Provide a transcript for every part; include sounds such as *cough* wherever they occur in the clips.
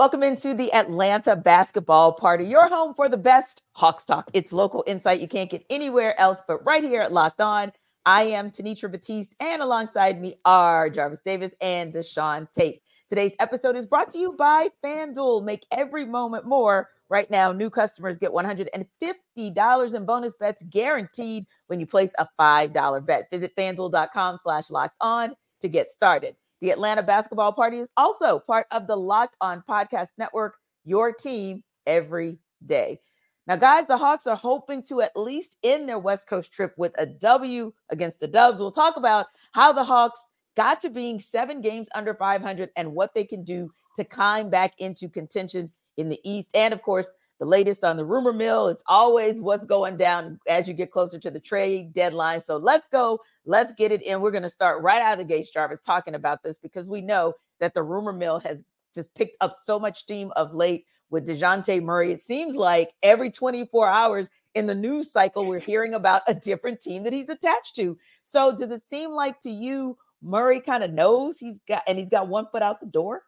Welcome into the Atlanta basketball party, your home for the best Hawks talk. It's local insight you can't get anywhere else but right here at Locked On. I am Tenitra Batiste, and alongside me are Jarvis Davis and Deshaun Tate. Today's episode is brought to you by FanDuel. Make every moment more. Right now, new customers get $150 in bonus bets guaranteed when you place a $5 bet. Visit fanduel.com slash locked on to get started. The Atlanta basketball party is also part of the Locked On Podcast Network, your team every day. Now, guys, the Hawks are hoping to at least end their West Coast trip with a W against the Dubs. We'll talk about how the Hawks got to being seven games under 500 and what they can do to climb back into contention in the East. And of course, the latest on the rumor mill is always mm-hmm. what's going down as you get closer to the trade deadline. So let's go. Let's get it in. We're going to start right out of the gate, Jarvis, talking about this because we know that the rumor mill has just picked up so much steam of late with Dejounte Murray. It seems like every 24 hours in the news cycle, we're hearing about a different team that he's attached to. So does it seem like to you, Murray kind of knows he's got and he's got one foot out the door?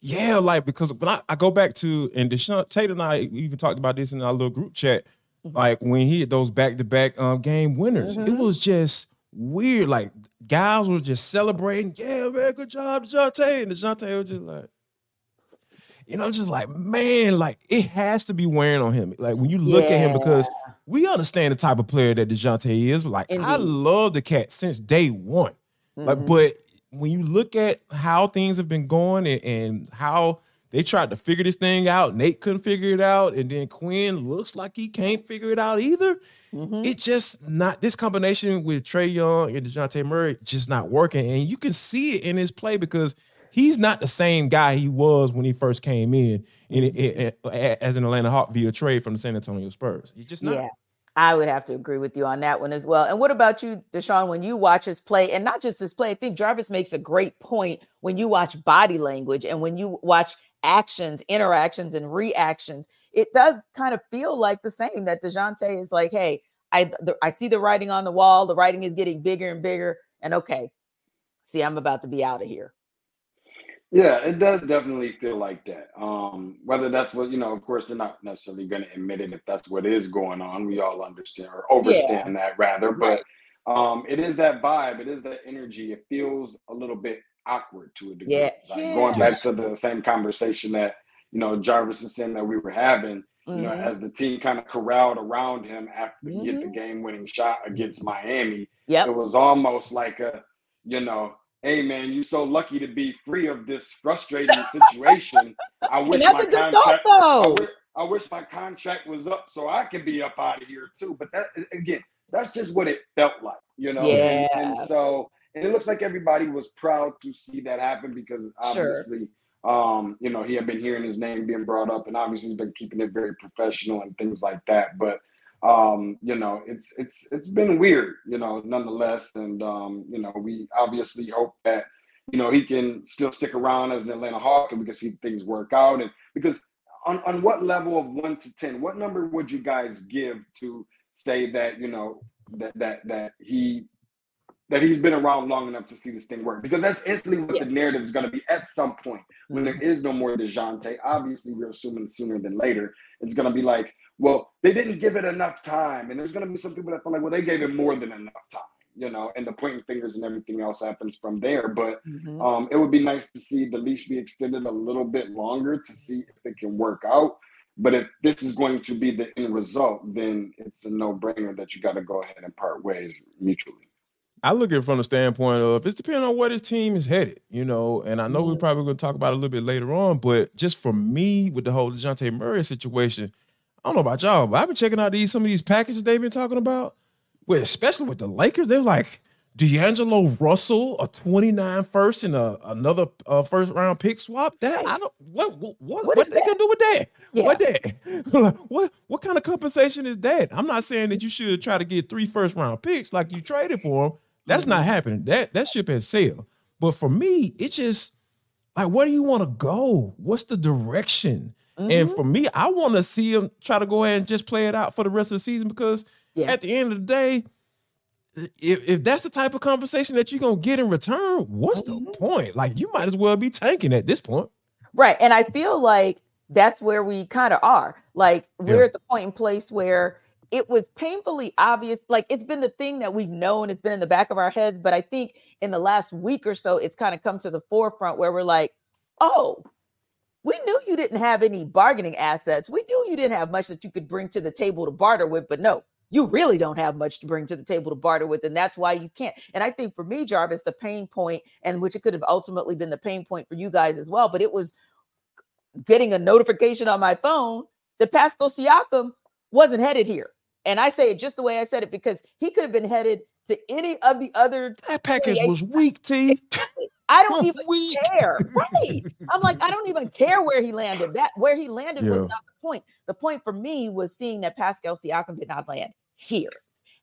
Yeah, like because when I, I go back to and Deshaun Tate and I even talked about this in our little group chat. Mm-hmm. Like when he hit those back to back um game winners, mm-hmm. it was just weird. Like guys were just celebrating. Yeah, man, good job, Dejounte. And Dejounte was just like, you know, just like, man, like it has to be wearing on him. Like when you look yeah. at him, because we understand the type of player that Dejounte is. Like, Indeed. I love the cat since day one. Mm-hmm. Like, but when you look at how things have been going and, and, how they tried to figure this thing out, Nate couldn't figure it out, and then Quin looks like he can't figure it out either. Mm-hmm. It's just not this combination with Trae Young and Dejounte Murray just not working. And you can see it in his play because he's not the same guy he was when he first came in, in, in, in as an Atlanta Hawk via trade from the San Antonio Spurs. He's just not. Yeah. I would have to agree with you on that one as well. And what about you, Deshaun, when you watch his play, and not just his play, I think Jarvis makes a great point when you watch body language and when you watch actions, interactions, and reactions, it does kind of feel like the same that Dejounte is like, hey, I the, I see the writing on the wall, the writing is getting bigger and bigger, and okay, see, I'm about to be out of here. Yeah, it does definitely feel like that. Um, whether that's what you know, of course, they're not necessarily going to admit it if that's what is going on. We all understand or overstand yeah. that rather, but um, it is that vibe. It is that energy. It feels a little bit awkward to a degree. Yeah, like going back to the same conversation that you know Jarvis is saying that we were having. Mm-hmm. You know, mm-hmm. as the team kind of corralled around him after mm-hmm. he hit the mm-hmm. game-winning shot against Miami, yeah, it was almost like a, you know, hey man, you're so lucky to be free of this frustrating situation. I *laughs* wish my contract. I wish, I wish my contract was up so I could be up out of here too. But that again, that's just what it felt like, you know. Yeah. And, and so, and it looks like everybody was proud to see that happen because obviously, sure. um, you know, he had been hearing his name being brought up, and obviously he's been keeping it very professional and things like that. But um, you know, it's it's it's been weird, you know, nonetheless. And um, you know, we obviously hope that you know he can still stick around as an Atlanta Hawk and we can see things work out. And because on on what level of one to ten, what number would you guys give to say that you know that that that he that he's been around long enough to see this thing work because that's instantly what yeah. the narrative is going to be at some point when mm-hmm. there is no more Dejounte. Obviously, we're assuming sooner than later. It's going to be like, well, they didn't give it enough time. And there's going to be some people that feel like, well, they gave it more than enough time, you know, and the pointing fingers and everything else happens from there. But mm-hmm. um, it would be nice to see the leash be extended a little bit longer to see if it can work out. But if this is going to be the end result, then it's a no brainer that you got to go ahead and part ways mutually. I look at it from the standpoint of it's depending on where this team is headed, you know. And I know we're mm-hmm. probably going to talk about it a little bit later on, but just for me with the whole Dejounte Murray situation, I don't know about y'all, but I've been checking out these some of these packages they've been talking about. With especially with the Lakers, they're like D'Angelo Russell, a 29 first and a, another uh, first round pick swap. That I don't what what what, what, what they gonna do with that? Yeah. What that? *laughs* what what kind of compensation is that? I'm not saying that you should try to get three first round picks like you traded for them. That's mm-hmm. not happening. That that ship has sailed. But for me, it's just like where do you want to go? What's the direction? Mm-hmm. And for me, I want to see him try to go ahead and just play it out for the rest of the season because yeah. at the end of the day, if, if that's the type of conversation that you're gonna get in return, what's mm-hmm. the point? Like you might as well be tanking at this point. Right. And I feel like that's where we kind of are. Like we're yeah. at the point in place where it was painfully obvious. Like it's been the thing that we've known, it's been in the back of our heads. But I think in the last week or so, it's kind of come to the forefront where we're like, oh, we knew you didn't have any bargaining assets. We knew you didn't have much that you could bring to the table to barter with, but no, you really don't have much to bring to the table to barter with. And that's why you can't. And I think for me, Jarvis, the pain point, and which it could have ultimately been the pain point for you guys as well, but it was getting a notification on my phone that Pascal Siakam wasn't headed here. And I say it just the way I said it because he could have been headed to any of the other. That package was weak, T. *laughs* I don't even weak. care. *laughs* Right. I'm like, I don't even care where he landed. That where he landed yeah. was not the point. The point for me was seeing that Pascal Siakam did not land here.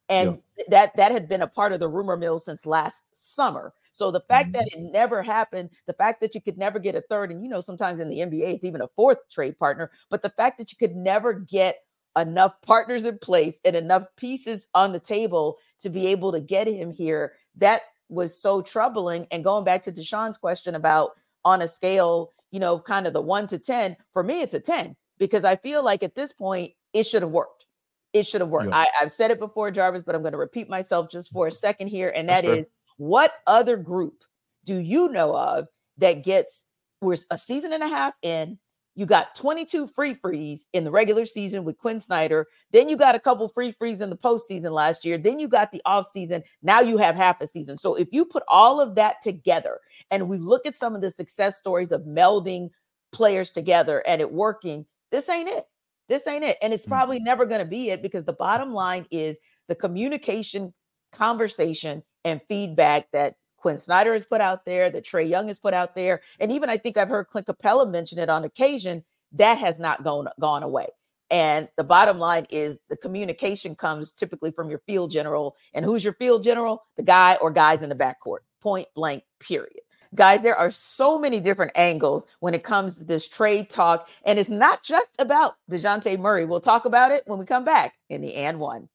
And yeah. that that had been a part of the rumor mill since last summer. So the fact mm-hmm. that it never happened, the fact that you could never get a third, and you know, sometimes in the NBA, it's even a fourth trade partner, but the fact that you could never get enough partners in place and enough pieces on the table to be able to get him here, that was so troubling. And going back to Deshaun's question about on a scale, you know, kind of the one to 10, for me, it's a 10 because I feel like at this point, it should have worked. It should have worked. Yeah. I, have said it before, Jarvis, but I'm going to repeat myself just for a second here. And that is, what other group do you know of that gets, we're a season and a half in, you got 22 free frees in the regular season with Quin Snyder. Then you got a couple free frees in the postseason last year. Then you got the offseason. Now you have half a season. So if you put all of that together and we look at some of the success stories of melding players together and it working, this ain't it. This ain't it. And it's probably mm-hmm. never going to be it because the bottom line is the communication, conversation, and feedback that Quin Snyder has put out there, that Trae Young has put out there, and even I think I've heard Clint Capela mention it on occasion. That has not gone gone away. And the bottom line is the communication comes typically from your field general. And who's your field general? The guy or guys in the backcourt. Point blank. Period. Guys, there are so many different angles when it comes to this trade talk. And it's not just about Dejounte Murray. We'll talk about it when we come back in the and one.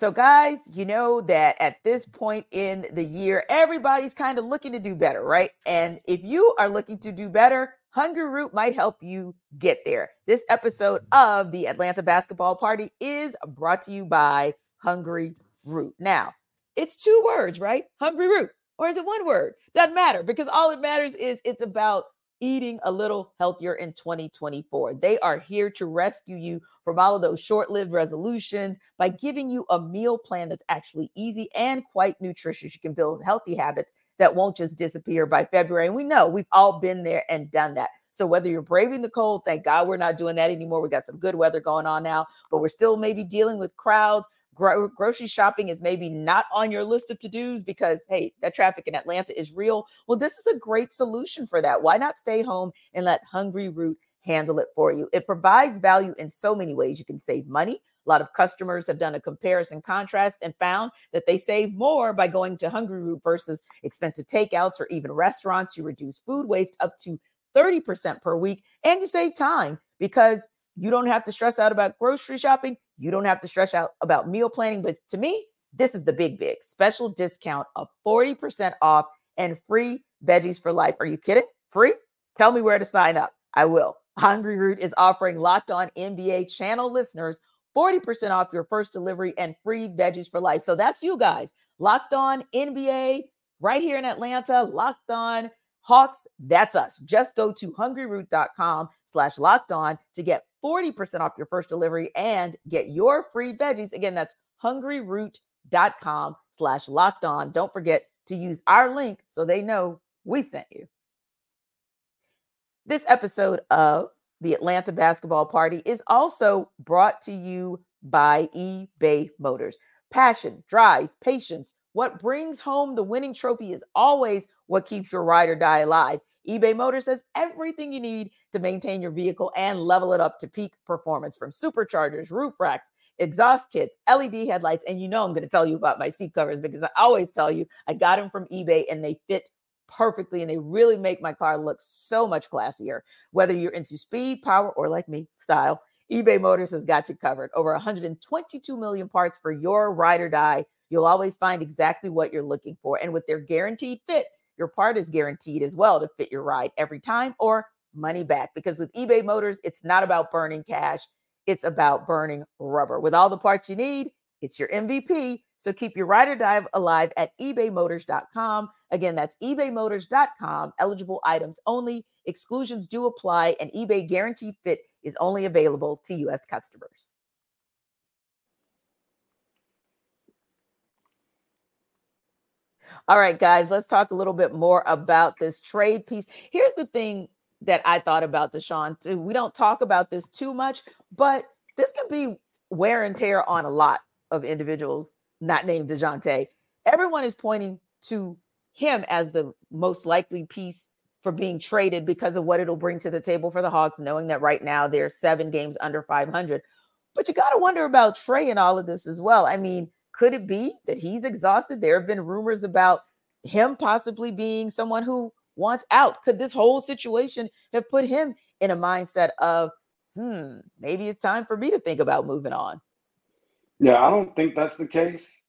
So, guys, you know that at this point in the year, everybody's kind of looking to do better, right? And if you are looking to do better, Hungry Root might help you get there. This episode of the Atlanta Basketball Party is brought to you by Hungry Root. Now, it's two words, right? Hungry Root. Or is it one word? Doesn't matter because all it matters is it's about eating a little healthier in 2024. They are here to rescue you from all of those short lived resolutions by giving you a meal plan that's actually easy and quite nutritious. You can build healthy habits that won't just disappear by February. And we know we've all been there and done that. So whether you're braving the cold, thank God we're not doing that anymore. We got some good weather going on now, but we're still maybe dealing with crowds Gro- grocery shopping is maybe not on your list of to dos because, hey, that traffic in Atlanta is real. Well, this is a great solution for that. Why not stay home and let Hungry Root handle it for you? It provides value in so many ways. You can save money. A lot of customers have done a comparison contrast and found that they save more by going to Hungry Root versus expensive takeouts or even restaurants. You reduce food waste up to 30% per week and you save time because you don't have to stress out about grocery shopping. You don't have to stress out about meal planning. But to me, this is the big, big special discount of 40% off and free veggies for life. Are you kidding? Free? Tell me where to sign up. I will. Hungry Root is offering locked on NBA channel listeners 40% off your first delivery and free veggies for life. So that's you guys. Locked on NBA right here in Atlanta, locked on Hawks. That's us. Just go to hungryroot.com slash locked on to get 40% off your first delivery and get your free veggies. Again, that's hungryroot.com slash locked on. Don't forget to use our link so they know we sent you. This episode of the Atlanta Basketball Party is also brought to you by eBay Motors. Passion, drive, patience. What brings home the winning trophy is always what keeps your ride or die alive eBay Motors has everything you need to maintain your vehicle and level it up to peak performance from superchargers, roof racks, exhaust kits, LED headlights. And you know, I'm going to tell you about my seat covers because I always tell you I got them from eBay and they fit perfectly and they really make my car look so much classier. Whether you're into speed, power, or like me, style, eBay Motors has got you covered. Over 122 million parts for your ride or die You'll always find exactly what you're looking for. And with their guaranteed fit, your part is guaranteed as well to fit your ride every time or money back. Because with eBay Motors, it's not about burning cash, it's about burning rubber. With all the parts you need, it's your MVP. So keep your ride or die alive at ebaymotors.com. Again, that's ebaymotors.com. Eligible items only. Exclusions do apply, and eBay guaranteed fit is only available to U.S. customers. All right, guys, let's talk a little bit more about this trade piece. Here's the thing that I thought about Deshaun too. We don't talk about this too much, but this can be wear and tear on a lot of individuals not named Dejounte. Everyone is pointing to him as the most likely piece for being traded because of what it'll bring to the table for the Hawks, knowing that right now they're seven games under 500. But you got to wonder about Trae and all of this as well. I mean, could it be that he's exhausted? There have been rumors about him possibly being someone who wants out. Could this whole situation have put him in a mindset of, hmm, maybe it's time for me to think about moving on? Yeah, I don't think that's the case,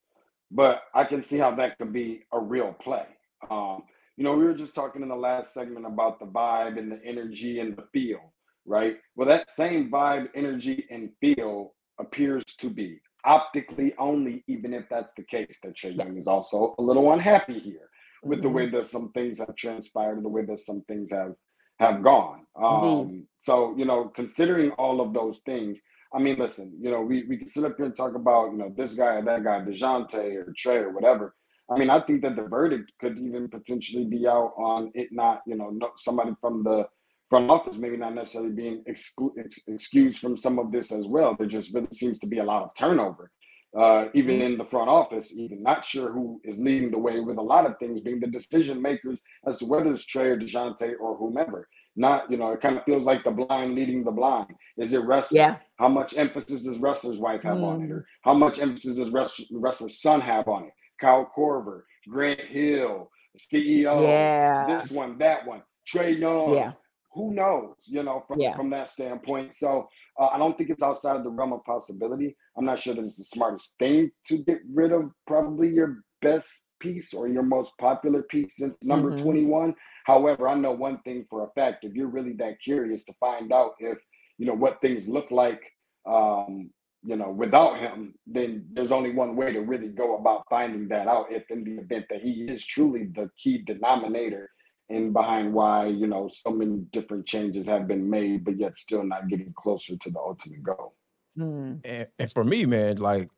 but I can see how that could be a real play. Um, you know, we were just talking in the last segment about the vibe and the energy and the feel, right? Well, that same vibe, energy, and feel appears to be optically only, even if that's the case, that Trae Young is also a little unhappy here with mm-hmm. the way that some things have transpired, the way that some things have have gone. Um, so, you know, considering all of those things, I mean, listen, you know, we, we can sit up here and talk about, you know, this guy or that guy, Dejounte or Trae or whatever. I mean, I think that the verdict could even potentially be out on it not, you know, no, somebody from the front office maybe not necessarily being exclu- ex- excused from some of this as well. There just really seems to be a lot of turnover, uh, even mm-hmm. in the front office, even not sure who is leading the way with a lot of things being the decision makers as to whether it's Trae or Dejounte or whomever not you know it kind of feels like the blind leading the blind is it wrestling yeah how much emphasis does Ressler's wife have mm. on it or mm. how much emphasis does Ressler's son have on it kyle korver grant hill ceo yeah this one that one Trae young yeah who knows you know from, yeah. from that standpoint so uh, i don't think it's outside of the realm of possibility i'm not sure that it's the smartest thing to get rid of probably your best piece or your most popular piece since number mm-hmm. 21 However, I know one thing for a fact: if you're really that curious to find out if you know what things look like, um, you know, without him, then there's only one way to really go about finding that out. If in the event that he is truly the key denominator and behind why you know so many different changes have been made, but yet still not getting closer to the ultimate goal. Mm. And, and for me, man, like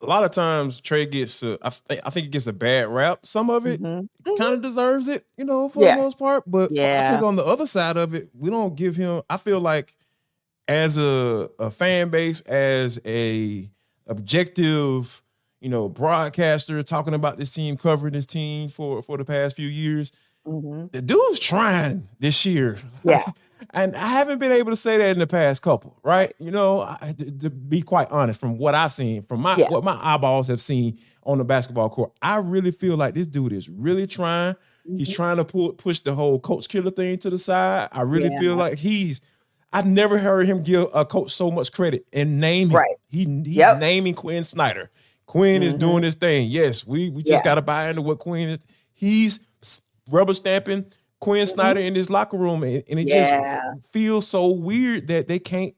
a lot of times Trae gets a, I, th- I think it gets a bad rap. Some of it mm-hmm. kind of deserves it, you know, for yeah. the most part. But yeah. I think on the other side of it, we don't give him. I feel like as a, a fan base, as a objective, you know, broadcaster talking about this team, covering this team for for the past few years, mm-hmm. the dude's trying this year. Yeah. *laughs* And I haven't been able to say that in the past couple, right? You know, I, to, to, be quite honest, from what I've seen, from my yeah. what my eyeballs have seen on the basketball court, I really feel like this dude is really trying. Mm-hmm. He's trying to pull, push the whole coach killer thing to the side. I really yeah. feel like he's. I've never heard him give a coach so much credit and name him. Right. He he's yep. naming Quin Snyder. Quin mm-hmm. is doing this thing. Yes, we we just yeah. got to buy into what Quin is. He's rubber stamping Quin mm-hmm. Snyder in this locker room, and, and it yeah. just feels so weird that they can't.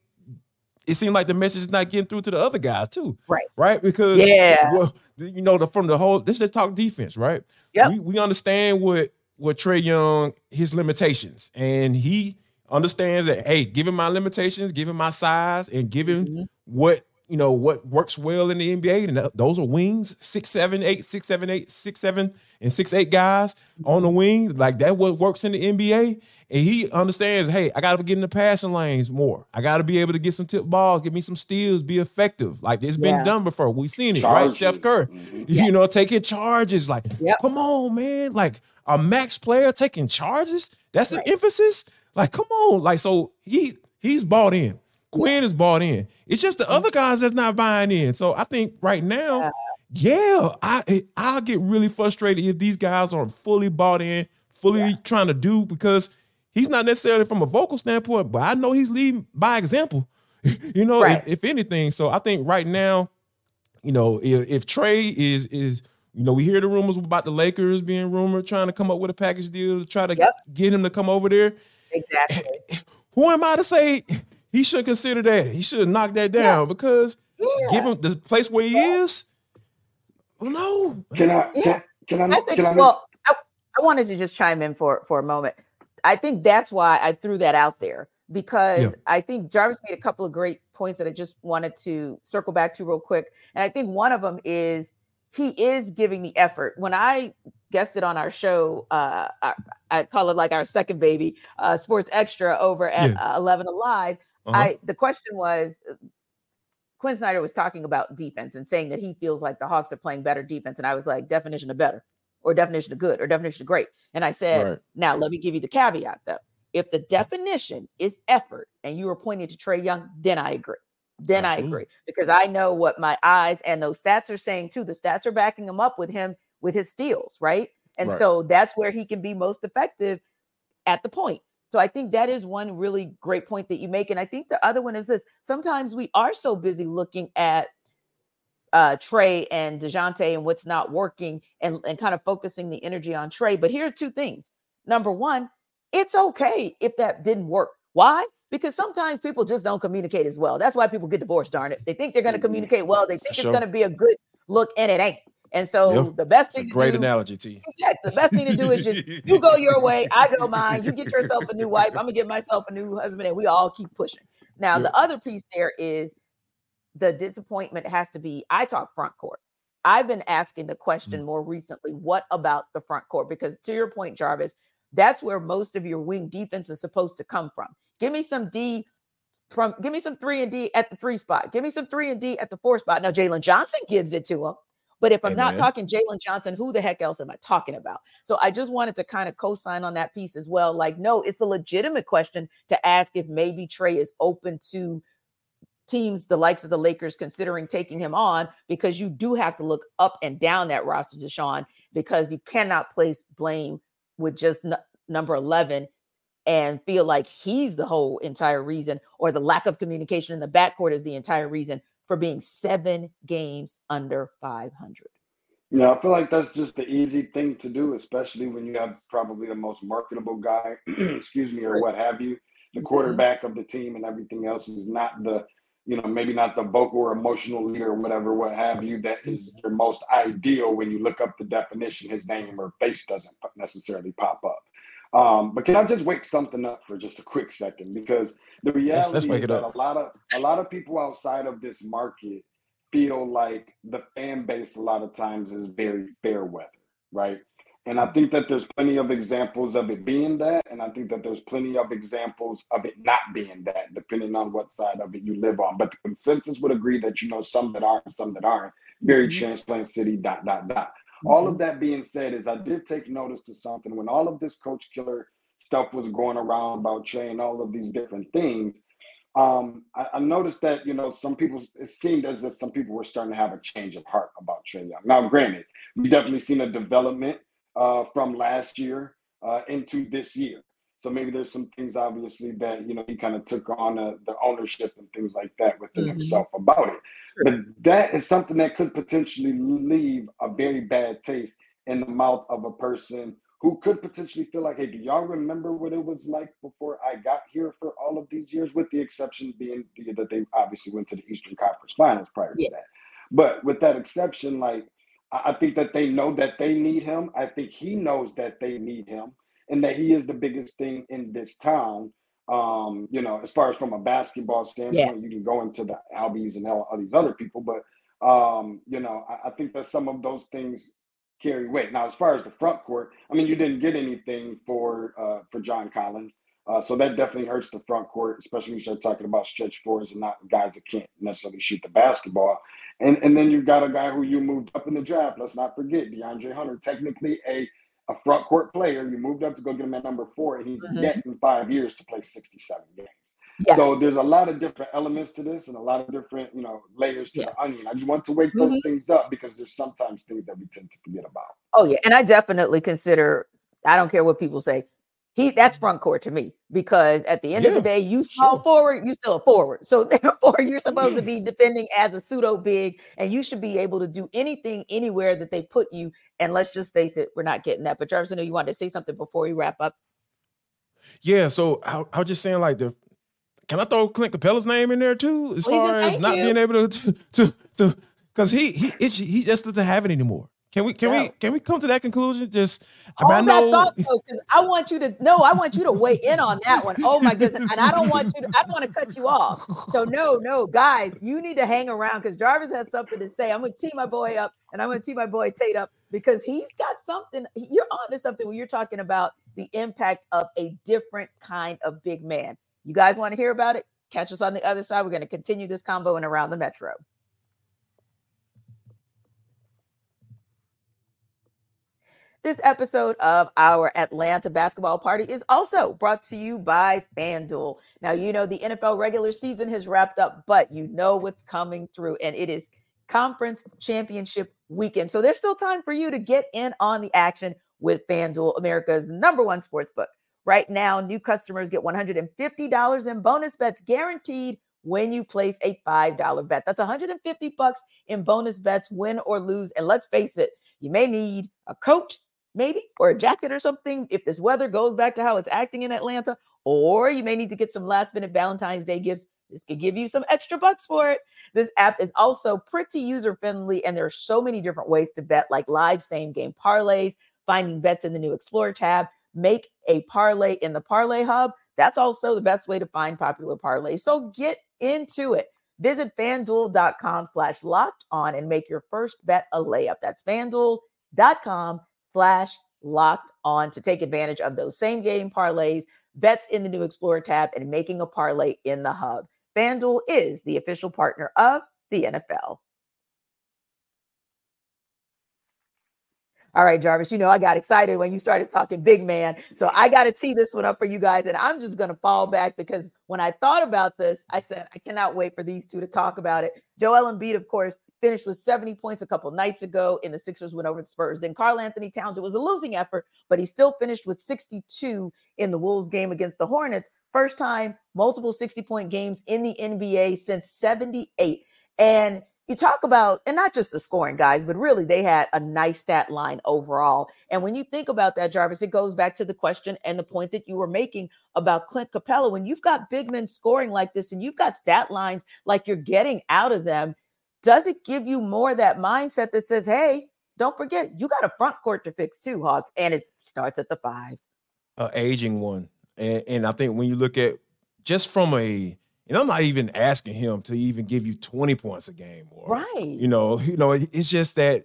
It seems like the message is not getting through to the other guys too, right? Right, because yeah, well, you know, the, from the whole this is talk defense, right? Yeah, we, we understand what what Trae Young his limitations, and he understands that. Hey, given my limitations, given my size, and given mm-hmm. what you know what works well in the NBA, and those are wings, six, seven, eight, six, seven, eight, six, seven, and six, eight guys on the wing. Like that what works in the NBA. And he understands, hey, I gotta get in the passing lanes more. I gotta be able to get some tip balls, get me some steals, be effective. Like it's been yeah. done before. We've seen it, charges. right? Steph Curry. Mm-hmm. You know, taking charges. Like, yep. come on, man. Like a max player taking charges. That's right. the emphasis. Like, come on. Like, so he he's bought in. Quin is bought in. It's just the mm. other guys that's not buying in. So I think right now, yeah, I I'll get really frustrated if these guys aren't fully bought in, fully yeah. trying to do because he's not necessarily from a vocal standpoint, but I know he's leading by example. *laughs* you know, right. if, if, anything. So I think right now, you know, if, if Trae is is you know, we hear the rumors about the Lakers being rumored trying to come up with a package deal to try to yep. get him to come over there. Exactly. *laughs* Who am I to say he should consider that? He should knock that down yeah. because yeah. give him the place where he yeah. is. Well, no. Can I? Can, can I? I think, can I well, I, I wanted to just chime in for for a moment. I think that's why I threw that out there because yeah. I think Jarvis made a couple of great points that I just wanted to circle back to real quick. And I think one of them is he is giving the effort. When I guested on our show, uh, I, I, call it like our second baby, uh, Sports Extra over at yeah. uh, 11 Alive. Uh-huh. I the question was Quin Snyder was talking about defense and saying that he feels like the Hawks are playing better defense, and I was like, definition of better, or definition of good, or definition of great. And I said, right. now let me give you the caveat though. If the definition is effort and you were pointing to Trae Young, then I agree. Then Absolutely. I agree because I know what my eyes and those stats are saying too. The stats are backing him up with him with his steals, right? And right. so that's where he can be most effective at the point. So I think that is one really great point that you make. And I think the other one is this sometimes we are so busy looking at uh, Trae and Dejounte and what's not working and, and kind of focusing the energy on Trae. But here are two things. Number one, it's okay if that didn't work. Why? Because sometimes people just don't communicate as well. That's why people get divorced, darn it. They think they're going to communicate well. They think For it's going to be a good look, and it ain't. And so yep. the best thing, great do, analogy, T. Exactly. The best thing to do is just you go your way, *laughs* I go mine. You get yourself a new wife. I'm gonna get myself a new husband, and we all keep pushing. Now, yep. the other piece there is the disappointment has to be. I talk front court. I've been asking the question mm-hmm. more recently. What about the front court? Because to your point, Jarvis, that's where most of your wing defense is supposed to come from. Give me some D from give me some three and D at the three spot. Give me some three and D at the four spot. Now Jalen Johnson gives it to him. But if I'm Amen. not talking Jalen Johnson, who the heck else am I talking about? So I just wanted to kind of co-sign on that piece as well. Like, no, it's a legitimate question to ask if maybe Trae is open to teams, the likes of the Lakers, considering taking him on, because you do have to look up and down that roster, Deshaun, because you cannot place blame with just n- number 11 and feel like he's the whole entire reason or the lack of communication in the backcourt is the entire reason for being seven games under 500 yeah i feel like that's just the easy thing to do especially when you have probably the most marketable guy *clears throat* excuse me or what have you the mm-hmm. quarterback mm-hmm. of the team and everything else is not the you know, maybe not the vocal or emotional leader or whatever, what have you, that is your most ideal when you look up the definition, his name or face doesn't necessarily pop up. Um, but can I just wake something up for just a quick second? Because the reality let's, let's is that a lot of a lot of people outside of this market feel like the fan base a lot of times is very fair weather, right? And I think that there's plenty of examples of it being that. And I think that there's plenty of examples of it not being that, depending on what side of it you live on. But the consensus would agree that you know some that are and some that aren't. Very mm-hmm. transplant city, dot, dot, dot. Mm-hmm. All of that being said, is I did take notice to something when all of this coach killer stuff was going around about Trae and all of these different things. Um, I, I, noticed that you know some people it seemed as if some people were starting to have a change of heart about Trae Young. Now, granted, we definitely seen a development uh, from last year uh, into this year. So maybe there's some things obviously that you know he kind of took on uh, the ownership and things like that within mm-hmm. himself about it. Sure. But that is something that could potentially leave a very bad taste in the mouth of a person who could potentially feel like, hey, do y'all remember what it was like before I got here for all of these years? With the exception being that they obviously went to the Eastern Conference Finals prior yeah. to that. But with that exception, like I think that they know that they need him. I think he knows that they need him and that he is the biggest thing in this town. Um, you know, as far as from a basketball standpoint, yeah. you can go into the Albies and all, all these other people, but um, you know, I, I, think that some of those things carry weight. Now, as far as the front court, I mean, you didn't get anything for uh, for John Collins. Uh, so that definitely hurts the front court, especially when you start talking about stretch fours and not guys that can't necessarily shoot the basketball. And and then you've got a guy who you moved up in the draft. Let's not forget De'Andre Hunter, technically a a front court player. You moved up to go get him at number four, and he's mm-hmm. in five years to play 67 games. Yeah. So there's a lot of different elements to this and a lot of different, you know, layers to yeah. the onion. I just want to wake those mm-hmm. things up because there's sometimes things that we tend to forget about. Oh yeah, and I definitely consider. I don't care what people say. He that's front court to me because at the end yeah, of the day, you small sure. forward, you still a forward. So *laughs* therefore, you're supposed to be defending as a pseudo big, and you should be able to do anything anywhere that they put you. And let's just face it, we're not getting that. But Jarvis, I know you wanted to say something before we wrap up. Yeah, so I, I was just saying, like the can I throw Clint Capela's name in there too, as far as not you. being able to *laughs* to to because he he he just doesn't have it anymore. Can we can yeah. we can we come to that conclusion? Just I, mean, I know thought because I want you to no, I want you to weigh in on that one. Oh my goodness, and I don't want you to I don't want to cut you off. So no, no, guys, you need to hang around because Jarvis has something to say. I'm gonna tee my boy up, and I'm gonna tee my boy Tate up because he's got something. You're on to something when you're talking about the impact of a different kind of big man. You guys want to hear about it? Catch us on the other side. We're going to continue this combo and around the metro. This episode of our Atlanta basketball party is also brought to you by FanDuel. Now, you know the NFL regular season has wrapped up, but you know what's coming through, and it is conference championship weekend. So there's still time for you to get in on the action with FanDuel, America's number one sports book. Right now, new customers get $150 in bonus bets guaranteed when you place a $5 bet. That's 150 bucks in bonus bets, win or lose. And let's face it, you may need a coat maybe, or a jacket or something if this weather goes back to how it's acting in Atlanta, or you may need to get some last minute Valentine's Day gifts. This could give you some extra bucks for it. This app is also pretty user friendly, and there are so many different ways to bet, like live same game parlays, finding bets in the new Explore tab, make a parlay in the Parlay Hub. That's also the best way to find popular parlays. So get into it. Visit fanduel.com slash locked on and make your first bet a layup. That's fanduel.com slash locked on to take advantage of those same game parlays, bets in the new Explorer tab, and making a parlay in the hub. FanDuel is the official partner of the NFL. All right, Jarvis, you know, I got excited when you started talking big man. So I got to tee this one up for you guys. And I'm just going to fall back because when I thought about this, I said, I cannot wait for these two to talk about it. Joel Embiid, of course, finished with 70 points a couple nights ago, and the Sixers went over the Spurs. Then Karl-Anthony Towns, it was a losing effort, but he still finished with 62 in the Wolves game against the Hornets. First time, multiple 60 point games in the NBA since 78. And you talk about, and not just the scoring guys, but really they had a nice stat line overall. And when you think about that, Jarvis, it goes back to the question and the point that you were making about Clint Capela. When you've got big men scoring like this and you've got stat lines like you're getting out of them, does it give you more that mindset that says, hey, don't forget, you got a front court to fix too, Hawks, and it starts at the five. Uh, aging one. And, and I think when you look at just from a and I'm not even asking him to even give you 20 points a game or right. You know, you know, it's just that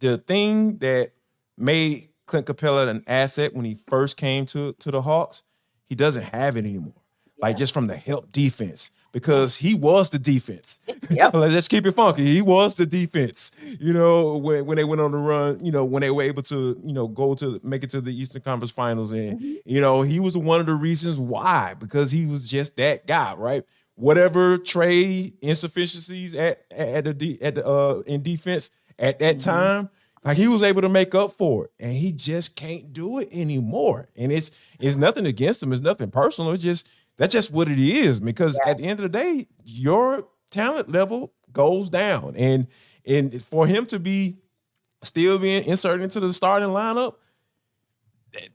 the thing that made Clint Capela an asset when he first came to to the Hawks, he doesn't have it anymore. Yeah. Like just from the help defense because he was the defense. *laughs* Yep. *laughs* Let's keep it funky. He was the defense. You know, when, when they went on the run, you know, when they were able to, you know, go to make it to the Eastern Conference Finals. And, mm-hmm. you know, he was one of the reasons why, because he was just that guy, right? whatever trade insufficiencies at at the at the uh in defense at that mm-hmm. time like he was able to make up for it and he just can't do it anymore and it's it's nothing against him it's nothing personal it's just that's just what it is because yeah. at the end of the day your talent level goes down and and for him to be still being inserted into the starting lineup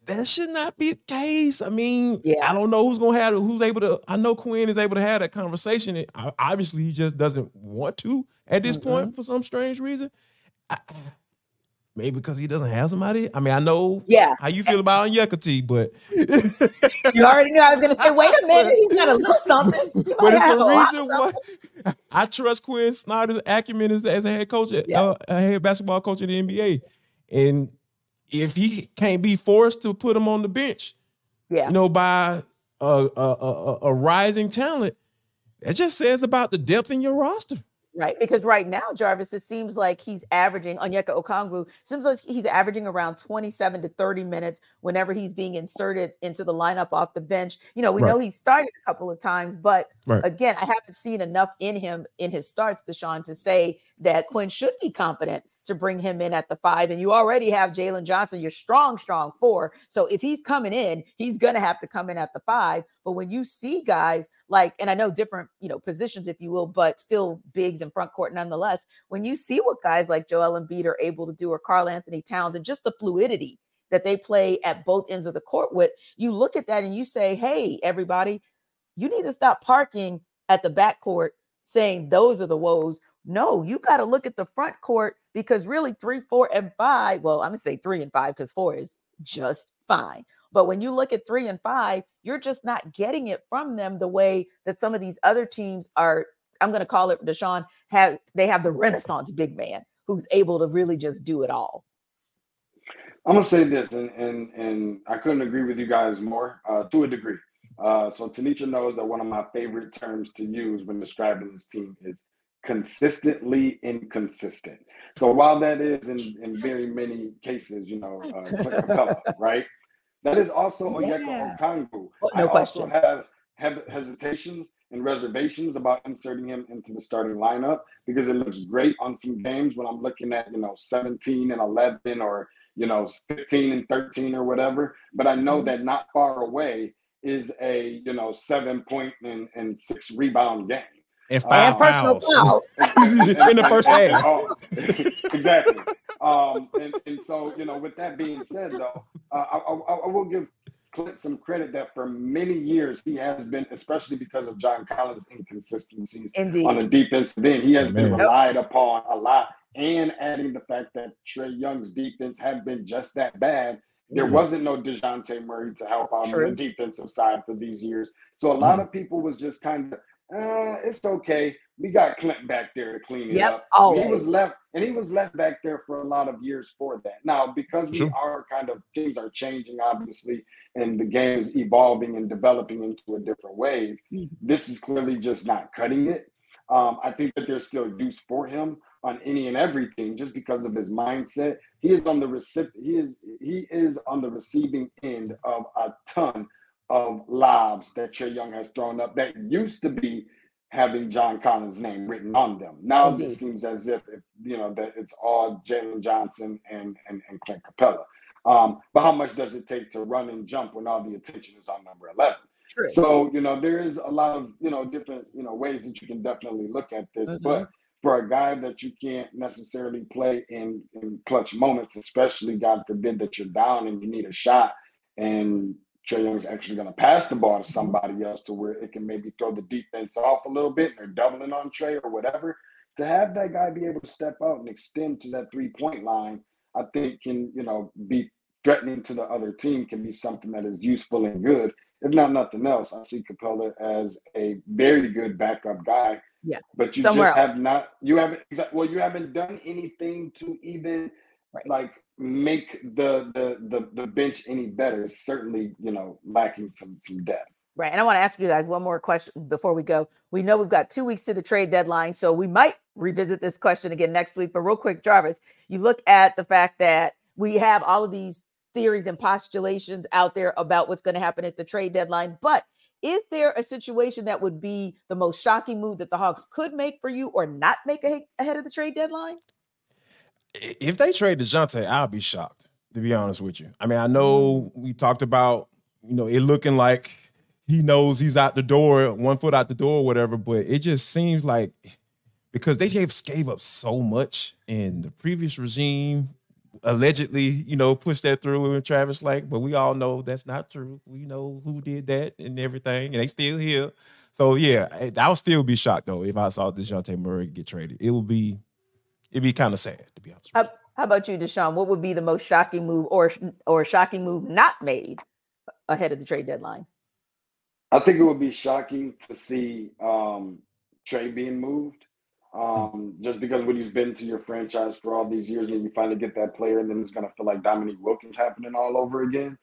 that should not be the case. I mean, yeah. I don't know who's gonna have who's able to. I know Quin is able to have that conversation. obviously, he just doesn't want to at this mm-hmm. point for some strange reason. I, maybe because he doesn't have somebody. I mean, I know yeah. how you feel about Onyekati, but *laughs* you already knew I was gonna say, wait a minute, he's got a little *laughs* something. But it's a, a reason why *laughs* I trust Quin Snyder's acumen as, as a head coach, uh, a head basketball coach in the NBA. And if he can't be forced to put him on the bench, yeah, you know, by a a, a, a rising talent, it just says about the depth in your roster. Right, because right now, Jarvis, it seems like he's averaging Onyeka Okongwu seems like he's averaging around 27 to 30 minutes whenever he's being inserted into the lineup off the bench. You know, we right. know he started a couple of times, but right. again, I haven't seen enough in him in his starts, Deshaun, to say that Quin should be confident to bring him in at the five. And you already have Jalen Johnson, your strong, strong four. So if he's coming in, he's going to have to come in at the five. But when you see guys like, and I know different, you know, positions, if you will, but still bigs in front court nonetheless, when you see what guys like Joel Embiid are able to do or Karl-Anthony Towns and just the fluidity that they play at both ends of the court with, you look at that and you say, hey, everybody, you need to stop parking at the back court saying those are the woes. No, you got to look at the front court because really three, four, and five. Well, I'm gonna say three and five because four is just fine. But when you look at three and five, you're just not getting it from them the way that some of these other teams are. I'm going to call it Deshaun. Have they have the Renaissance big man who's able to really just do it all? I'm gonna say this, and and and I couldn't agree with you guys more uh, to a degree. Uh, so Tanisha knows that one of my favorite terms to use when describing this team is consistently inconsistent. So while that is in, in very many cases, you know, uh, *laughs* Capela, right? That is also yeah. Onyeka Okongwu. no I question. also have, have hesitations and reservations about inserting him into the starting lineup because it looks great on some games when I'm looking at, you know, 17 and 11 or, you know, 15 and 13 or whatever. But I know mm-hmm. that not far away is a you know seven point and, and six rebound game. And five uh, personal fouls *laughs* in the first half. *laughs* Oh, *laughs* exactly. Um, and, and so you know, with that being said, though, uh, I, I, I, will give Clint some credit that for many years he has been, especially because of John Collins' inconsistencies Indeed. on the defensive end, he has Amen. been relied upon a lot. And adding the fact that Trae Young's defense had been just that bad, there mm-hmm. wasn't no Dejounte Murray to help out True. on the defensive side for these years. So a lot mm-hmm. of people was just kind of, uh, it's okay. We got Clint back there to clean it yep, up. Always. He was left, and he was left back there for a lot of years for that. Now, because we are kind of things are changing, obviously, and the game is evolving and developing into a different wave. Mm-hmm. This is clearly just not cutting it. Um, I think that there's still use for him on any and everything, just because of his mindset. He is on the recipient. He is he is on the receiving end of a ton of lobs that Trae Young has thrown up that used to be having John Collins' name written on them. Now Indeed. it seems as if, if, you know that it's all Jalen Johnson and and, and Clint Capela. Um, but how much does it take to run and jump when all the attention is on number eleven? True. So you know there is a lot of you know different you know ways that you can definitely look at this, mm-hmm. but for a guy that you can't necessarily play in, in clutch moments, especially God forbid that you're down and you need a shot and Trae Young's actually going to pass the ball to mm-hmm. somebody else to where it can maybe throw the defense off a little bit and they're doubling on Trae or whatever. To have that guy be able to step out and extend to that three point line, I think can, you know, be threatening to the other team can be something that is useful and good. If not nothing else, I see Capela as a very good backup guy yeah. But you Somewhere just else. have not you haven't well you haven't done anything to even right. like make the, the the the bench any better. It's certainly, you know, lacking some some depth. Right. And I want to ask you guys one more question before we go. We know we've got two weeks to the trade deadline, so we might revisit this question again next week. But real quick, Jarvis, you look at the fact that we have all of these theories and postulations out there about what's going to happen at the trade deadline, but is there a situation that would be the most shocking move that the Hawks could make for you or not make ahead of the trade deadline? If they trade Dejounte, I'll be shocked, to be honest with you. I mean, I know mm. we talked about, you know, it looking like he knows he's out the door, one foot out the door, whatever, but it just seems like because they gave, gave up so much in the previous regime allegedly, you know, pushed that through with Travis Schlenk, but we all know that's not true. We know who did that and everything, and they still here. So yeah, I'll still be shocked though if I saw Dejounte Murray get traded. It would be it'd be kind of sad to be honest. How, how, about you, Deshaun? What would be the most shocking move or or shocking move not made ahead of the trade deadline? I think it would be shocking to see um, Trae being moved. Um, just because what he's been to your franchise for all these years, and then you finally get that player, and then it's gonna feel like Dominique Wilkins happening all over again.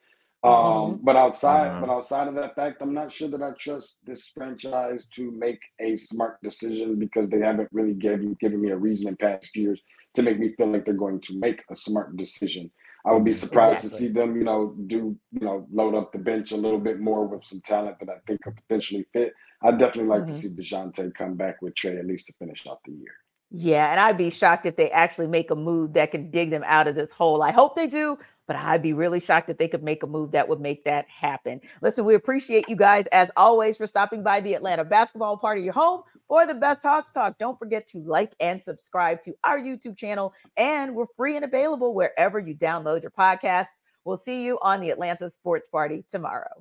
Um, mm-hmm. but outside, mm-hmm. but outside of that fact, I'm not sure that I trust this franchise to make a smart decision because they haven't really given given me a reason in past years to make me feel like they're going to make a smart decision. I would be surprised exactly. to see them, you know, do you know load up the bench a little bit more with some talent that I think could potentially fit. I'd definitely like mm-hmm. to see Dejounte come back with Trae at least to finish out the year. Yeah, and I'd be shocked if they actually make a move that can dig them out of this hole. I hope they do, but I'd be really shocked if they could make a move that would make that happen. Listen, we appreciate you guys as always for stopping by the Atlanta basketball part of your home for the best Hawks talk. Don't forget to like and subscribe to our YouTube channel, and we're free and available wherever you download your podcasts. We'll see you on the Atlanta Sports Party tomorrow.